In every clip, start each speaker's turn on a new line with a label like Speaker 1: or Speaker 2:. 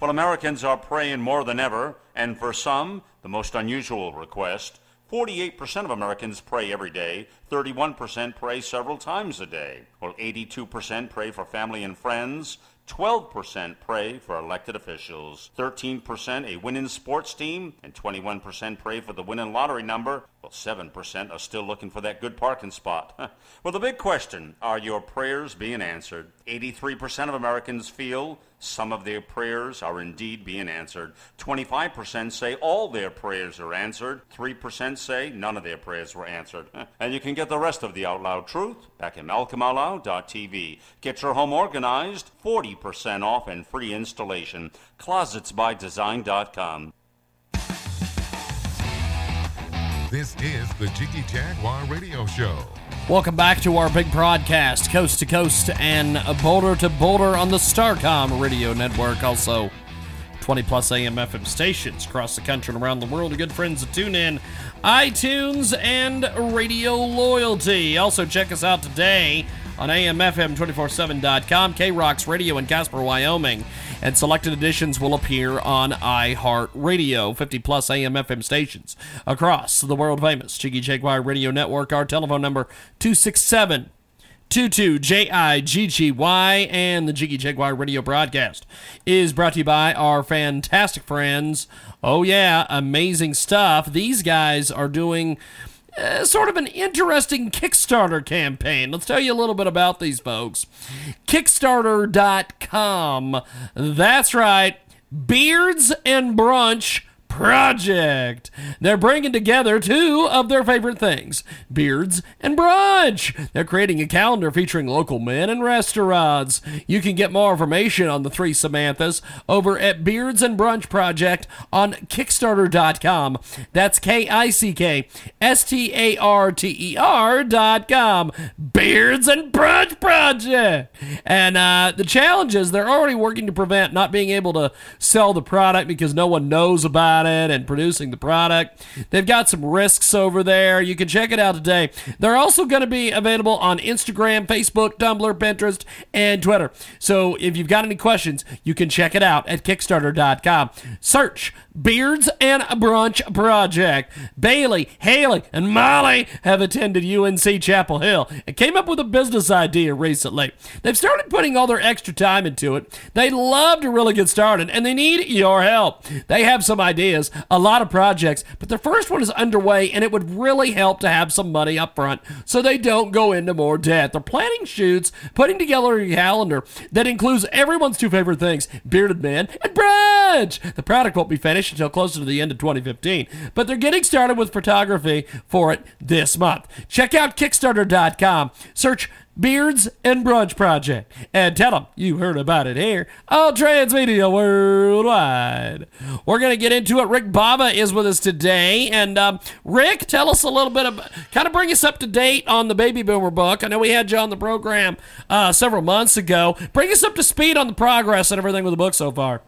Speaker 1: Well, Americans are praying more than ever, and for some, the most unusual request. 48% of Americans pray every day, 31% pray several times a day, while 82% pray for family and friends, 12% pray for elected officials, 13% a winning sports team, and 21% pray for the winning lottery number. Well, 7% are still looking for that good parking spot. well, the big question are your prayers being answered? 83% of Americans feel some of their prayers are indeed being answered. 25% say all their prayers are answered. 3% say none of their prayers were answered. And you can get the rest of the Out Loud Truth back at malcolmoutloud.tv. Get your home organized, 40% off and free installation. Closetsbydesign.com.
Speaker 2: This is the Jiggy Jaguar Radio Show.
Speaker 3: Welcome back to our big broadcast, coast to coast and boulder to boulder on the Starcom radio network. Also, 20 plus AM FM stations across the country and around the world. Good friends to tune in, iTunes and Radio Loyalty. Also, check us out today on AMFM247.com, K Rocks Radio in Casper, Wyoming. And selected editions will appear on iHeartRadio, 50 plus AM FM stations across the world famous Jiggy Jaguar Radio Network. Our telephone number 267 22JIGGY and the Jiggy Jaguar radio broadcast is brought to you by our fantastic friends. Oh, yeah, amazing stuff. These guys are doing uh, sort of an interesting Kickstarter campaign. Let's tell you a little bit about these folks. Kickstarter.com. That's right. Beards and Brunch Project. They're bringing together two of their favorite things beards and brunch. They're creating a calendar featuring local men and restaurants. You can get more information on the three Samanthas over at Beards and Brunch Project on Kickstarter.com. That's K I C K S T A R T E R.com. Beards and Brunch Project. And uh, the challenge is they're already working to prevent not being able to sell the product because no one knows about it and producing the product. They've got some risks over there. You can check it out today. They're also going to be available on Instagram, Facebook, Tumblr, Pinterest, and Twitter. So if you've got any questions, you can check it out at Kickstarter.com. Search Beards and Brunch Project. Bailey, Haley, and Molly have attended UNC Chapel Hill and came up with a business idea recently. They've started putting all their extra time into it. They'd love to really get started and they need your help. They have some ideas, a lot of projects, but the first one is underway and it would really help to have some money up front so they don't go into more debt. They're planning shoots, putting together a calendar that includes everyone's two favorite things bearded Man and Bridge. The product won't be finished until closer to the end of 2015, but they're getting started with photography for it this month. Check out Kickstarter.com. Search Beards and Brunch Project and tell them you heard about it here on Transmedia Worldwide. We're going to get into it. Rick Bava is with us today. And um, Rick, tell us a little bit of, kind of bring us up to date on the Baby Boomer book. I know we had you on the program uh, several months ago. Bring us up to speed on the progress and everything with the book so far.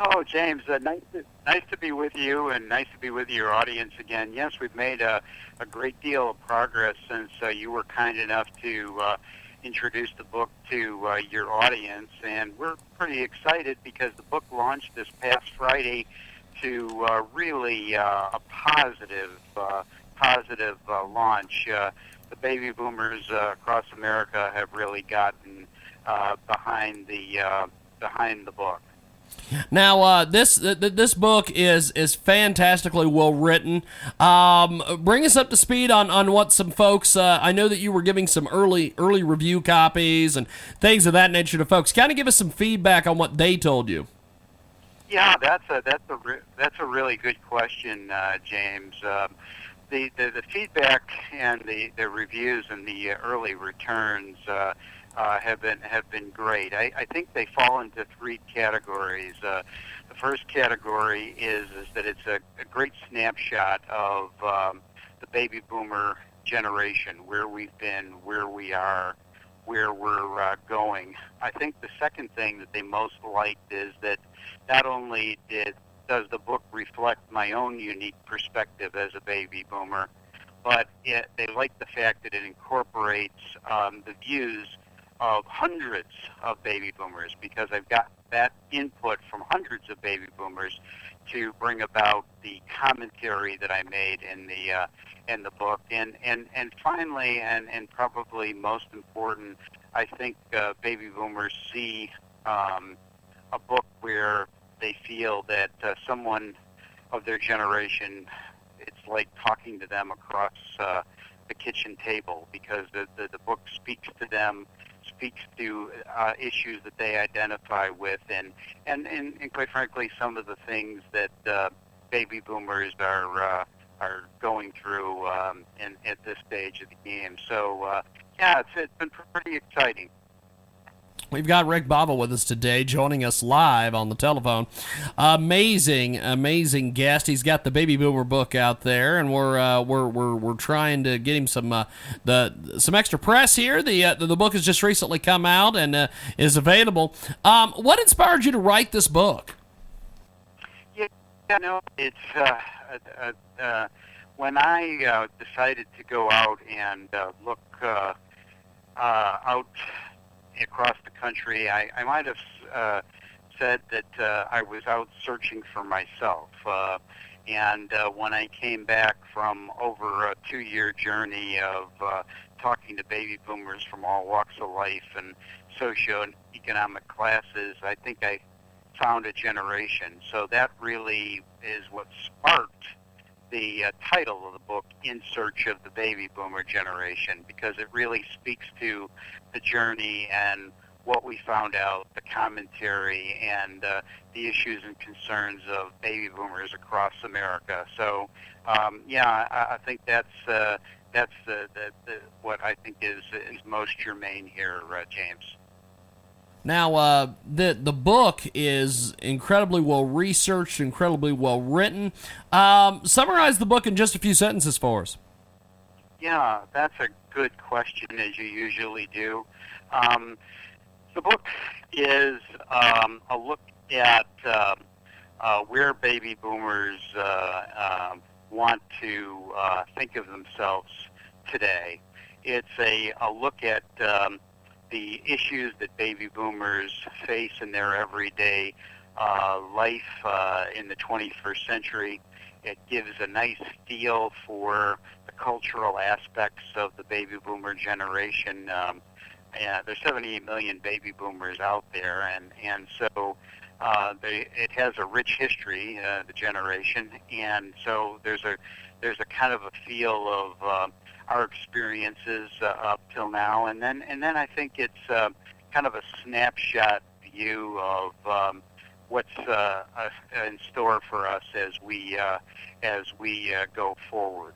Speaker 4: Oh, James, uh, nice to, nice to be with you, and nice to be with your audience again. Yes, we've made a, a great deal of progress since uh, you were kind enough to uh, introduce the book to uh, your audience, and we're pretty excited because the book launched this past Friday to uh, really uh, a positive, uh, positive uh, launch. Uh, the baby boomers uh, across America have really gotten uh, behind the uh, behind the book.
Speaker 3: Now, uh, this th- this book is is fantastically well written. Um, bring us up to speed on, on what some folks. Uh, I know that you were giving some early early review copies and things of that nature to folks. Kind of give us some feedback on what they told you.
Speaker 4: Yeah, that's a that's a re- that's a really good question, uh, James. Um, the, the the feedback and the the reviews and the uh, early returns uh, have been have been great. I, I think they fall into three categories. Uh, the first category is is that it's a, a great snapshot of um, the baby boomer generation, where we've been, where we are, where we're uh, going. I think the second thing that they most liked is that not only did does the book reflect my own unique perspective as a baby boomer, but it, they like the fact that it incorporates um, the views of hundreds of baby boomers because I've got that input from hundreds of baby boomers to bring about the commentary that I made in the uh, in the book. And and and finally, and and probably most important, I think uh, baby boomers see um, a book where they feel that uh, someone of their generation, it's like talking to them across uh, the kitchen table because the, the the book speaks to them speaks to uh, issues that they identify with, and, and, and, and quite frankly, some of the things that uh, baby boomers are uh, are going through um, in, at this stage of the game. So, uh, yeah, it's, it's been pretty exciting.
Speaker 3: We've got Rick Bava with us today, joining us live on the telephone. Amazing, amazing guest. He's got the Baby Boomer book out there, and we're uh, we're, we're we're trying to get him some uh, the some extra press here. The uh, the book has just recently come out and uh, is available. Um, what inspired you to write this book?
Speaker 4: Yeah, no, it's uh, uh, when I decided to go out and look out across the country. I, I might have uh, said that uh, I was out searching for myself. Uh, and uh, when I came back from over a two-year journey of uh, talking to baby boomers from all walks of life and socioeconomic classes, I think I found a generation. So that really is what sparked the uh, title of the book, In Search of the Baby Boomer Generation, because it really speaks to the journey and what we found out, the commentary, and uh, the issues and concerns of baby boomers across America. So, um, yeah, I, I think that's uh, that's the, the, the, what I think is is most germane here, uh, James.
Speaker 3: Now, uh, the the book is incredibly well researched, incredibly well written. Um, summarize the book in just a few sentences for us.
Speaker 4: Yeah, that's a good question, as you usually do. Um, the book is um, a look at uh, uh, where baby boomers uh, um, want to uh, think of themselves today. It's a, a look at um, the issues that baby boomers face in their everyday uh, life uh, in the 21st century. It gives a nice feel for the cultural aspects of the baby boomer generation. Um, yeah, there's 78 million baby boomers out there, and and so uh, they, it has a rich history, uh, the generation, and so there's a there's a kind of a feel of uh, our experiences uh, up till now, and then and then I think it's uh, kind of a snapshot view of um, what's uh, uh, in store for us as we uh, as we uh, go forward.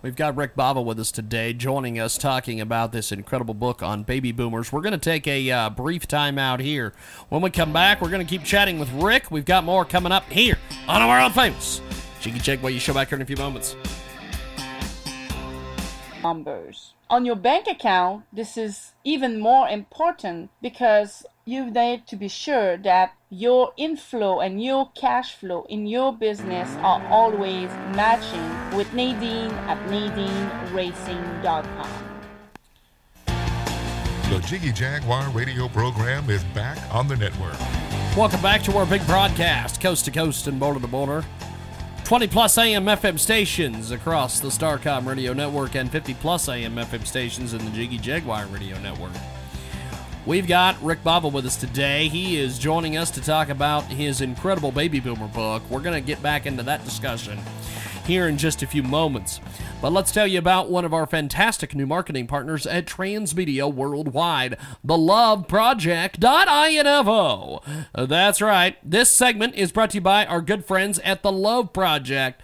Speaker 3: We've got Rick Bava with us today, joining us talking about this incredible book on baby boomers. We're going to take a brief time out here. When we come back, we're going to keep chatting with Rick. We've got more coming up here on our world famous Jiggy Jaguar You Show back here in a few moments
Speaker 5: numbers. On your bank account, this is even more important because you need to be sure that your inflow and your cash flow in your business are always matching with Nadine at NadineRacing.com.
Speaker 2: The Jiggy Jaguar radio program is back on the network.
Speaker 3: Welcome back to our big broadcast, coast to coast and border to border. 20 plus AM FM stations across the Starcom radio network and 50 plus AM FM stations in the Jiggy Jaguar radio network. We've got Rick Bava with us today. He is joining us to talk about his incredible baby boomer book. We're going to get back into that discussion here in just a few moments. But let's tell you about one of our fantastic new marketing partners at Transmedia Worldwide, the Love Project.info. That's right. This segment is brought to you by our good friends at the Love Project.info.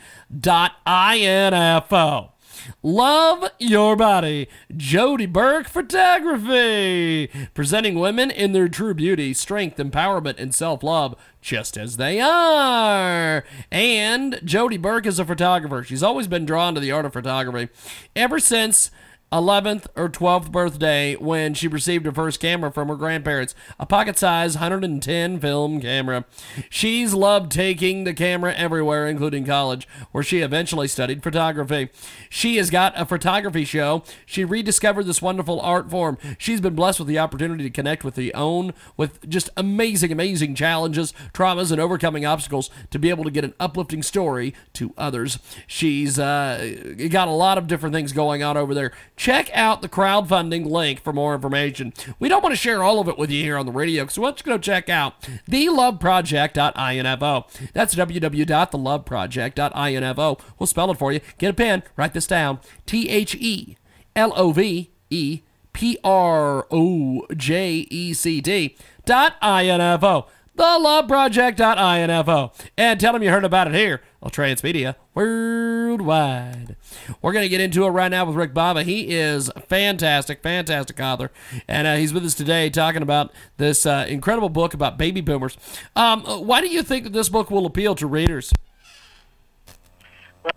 Speaker 3: Love Your Body, Jody Burke Photography, presenting women in their true beauty, strength, empowerment, and self love, just as they are. And Jody Burke is a photographer. She's always been drawn to the art of photography ever since 11th or 12th birthday when she received her first camera from her grandparents, a pocket size 110 film camera. She's loved taking the camera everywhere, including college, where she eventually studied photography. She has got a photography show. She rediscovered this wonderful art form. She's been blessed with the opportunity to connect with the own, with just amazing, amazing challenges, traumas, and overcoming obstacles to be able to get an uplifting story to others. She's uh, got a lot of different things going on over there check out the crowdfunding link for more information. We don't want to share all of it with you here on the radio, so let's go check out theloveproject.info. That's www.theloveproject.info. We'll spell it for you. Get a pen, write this down. T H E L O V E P R O J E C T dot info theloveproject.info and tell them you heard about it here on Transmedia Worldwide. We're going to get into it right now with Rick Bava. He is fantastic, fantastic author, and uh, he's with us today talking about this uh, incredible book about baby boomers. Um, why do you think that this book will appeal to readers?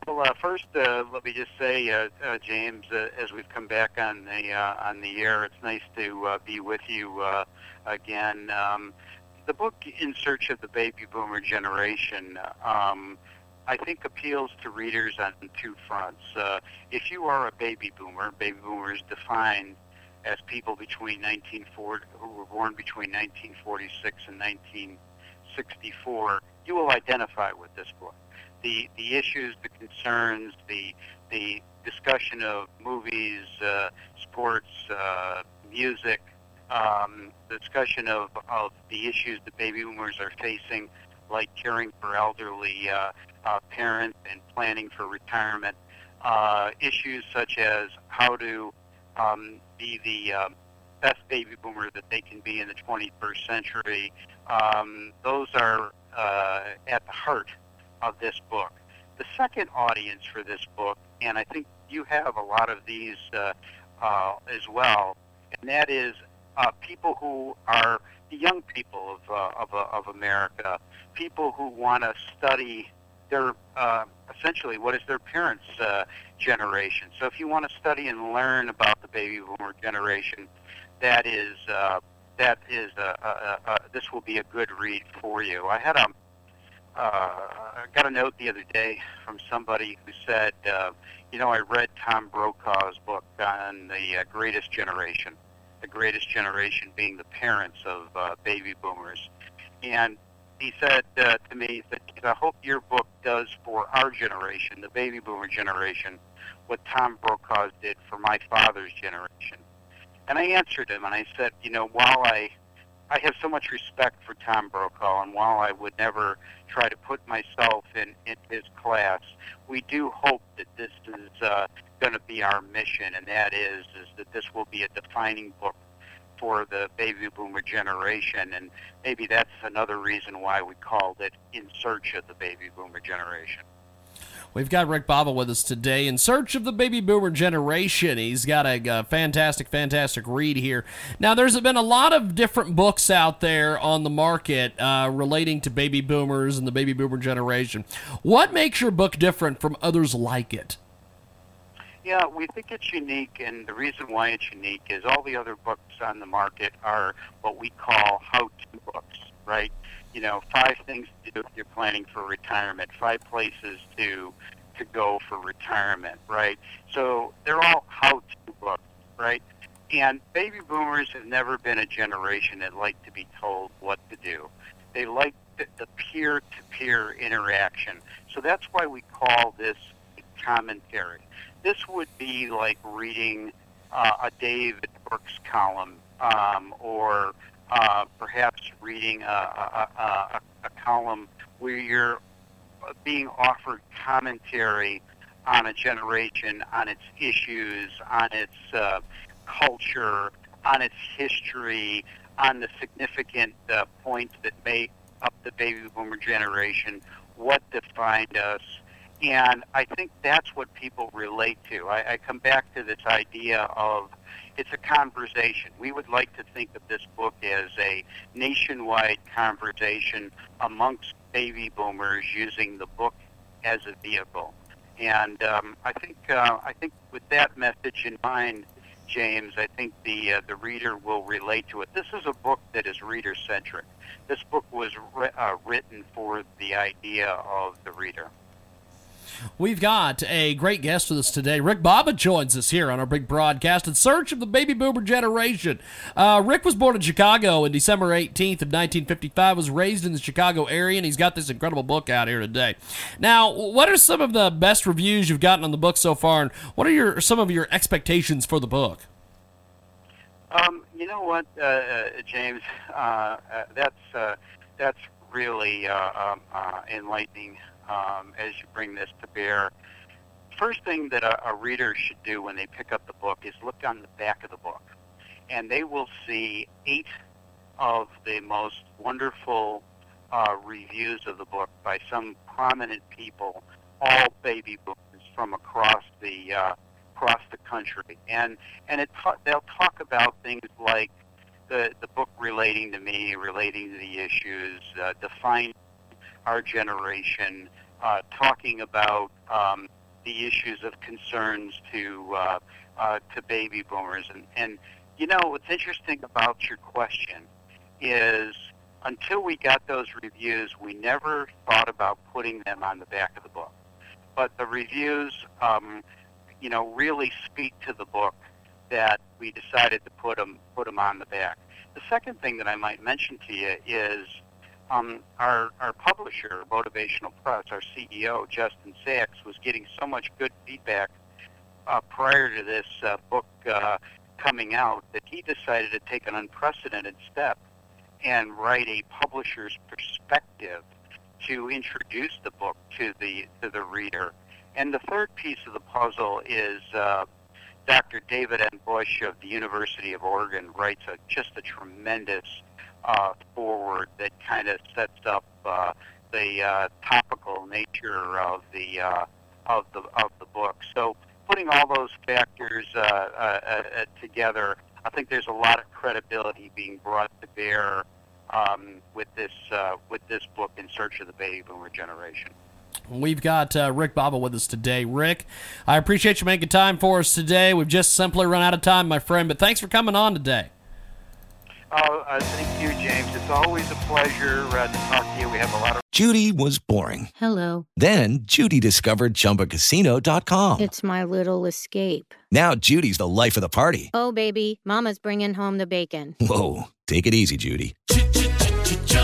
Speaker 4: Well, uh, first, uh, let me just say, uh, uh, James, as we've come back on the on the air, it's nice to be with you again. Um, the book In Search of the Baby Boomer Generation, um, I think appeals to readers on two fronts. Uh, if you are a baby boomer, baby boomers defined as people between 1940 who were born between 1946 and 1964, you will identify with this book. The the issues, the concerns, the the discussion of movies, uh, sports, uh, music, um, discussion of, of the issues that baby boomers are facing, like caring for elderly uh, uh, parents and planning for retirement, uh, issues such as how to um, be the um, best baby boomer that they can be in the 21st century. Um, those are uh, at the heart of this book. The second audience for this book, and I think you have a lot of these uh, uh, as well, and that is uh, people who are the young people of, uh, of, uh, of America, people who want to study their uh, essentially what is their parents' uh, generation. So if you want to study and learn about the baby boomer generation, that is uh, that is uh, uh, uh, this will be a good read for you. I had a uh, I got a note the other day from somebody who said, uh, you know, I read Tom Brokaw's book on the uh, Greatest Generation the greatest generation being the parents of uh, baby boomers. And he said uh, to me that I hope your book does for our generation, the baby boomer generation, what Tom Brokaw did for my father's generation. And I answered him and I said, you know, while I I have so much respect for Tom Brokaw, and while I would never try to put myself in, in his class, we do hope that this is uh, going to be our mission, and that is is that this will be a defining book for the baby boomer generation, and maybe that's another reason why we called it "In Search of the Baby Boomer Generation."
Speaker 3: We've got Rick Bava with us today in search of the baby boomer generation. He's got a, a, fantastic, fantastic read here. Now, there's been a lot of different books out there on the market uh, relating to baby boomers and the baby boomer generation. What makes your book different from others like it?
Speaker 4: Yeah, we think it's unique, and the reason why it's unique is all the other books on the market are what we call how-to books, right? You know, five things to do if you're planning for retirement, five places to to go for retirement, right? So they're all how-to books, right? And baby boomers have never been a generation that like to be told what to do. They like the, the peer-to-peer interaction. So that's why we call this commentary this would be like reading uh, a David Brooks column, um, or uh, perhaps reading a, a, a, a column where you're being offered commentary on a generation, on its issues, on its uh, culture, on its history, on the significant uh, points that make up the baby boomer generation, what defined us, And I think that's what people relate to. I, I come back to this idea of it's a conversation. We would like to think of this book as a nationwide conversation amongst baby boomers using the book as a vehicle. And um, I think uh, I think with that message in mind, James, I think the uh, the reader will relate to it. This is a book that is reader centric. This book was ri- uh, written for the idea of the reader.
Speaker 3: We've got a great guest with us today. Rick Bava joins us here on our big broadcast in search of the baby boomer generation. Uh, Rick was born in Chicago on December 18th of 1955, was raised in the Chicago area, and he's got this incredible book out here today. Now, what are some of the best reviews you've gotten on the book so far, and what are your some of your expectations for the book?
Speaker 4: Um, you know what, uh, uh, James? Uh, uh, that's uh, that's really um, enlightening um, as you bring this to bear. First thing that a, a reader should do when they pick up the book is look on the back of the book, and they will see eight of the most wonderful uh, reviews of the book by some prominent people, all baby boomers from across the uh, across the country, and and it ta- they'll talk about things like the the book relating to me, relating to the issues, uh, defining our generation, uh, talking about um, the issues of concerns to uh, uh, to baby boomers, and and you know what's interesting about your question is until we got those reviews, we never thought about putting them on the back of the book. But the reviews, um, you know, really speak to the book that we decided to put them put them on the back. The second thing that I might mention to you is um, our our publisher, Motivational Press, our CEO Justin Sachs, was getting so much good feedback uh, prior to this uh, book uh, coming out that he decided to take an unprecedented step and write a publisher's perspective to introduce the book to the to the reader. And the third piece of the puzzle is uh, Dr. David N. Bush of the University of Oregon writes a, just a tremendous uh, forward that kind of sets up uh, the uh, topical nature of the uh, of the of the book. So putting all those factors uh, uh, uh, together, I think there's a lot of credibility being brought to bear um, with this uh, with this book in search of the baby boomer generation.
Speaker 3: We've got uh, Rick Bava with us today. Rick, I appreciate you making time for us today. We've just simply run out of time, my friend, but thanks for coming on today.
Speaker 4: Oh, uh, thank you, James. It's always a pleasure uh, to talk to you. We have a lot of.
Speaker 6: Judy was boring.
Speaker 7: Hello.
Speaker 6: Then Judy discovered ChumbaCasino.com.
Speaker 7: It's my little escape.
Speaker 6: Now Judy's the life of the party.
Speaker 7: Oh, baby, Mama's bringing home the bacon.
Speaker 6: Whoa, take it easy, Judy.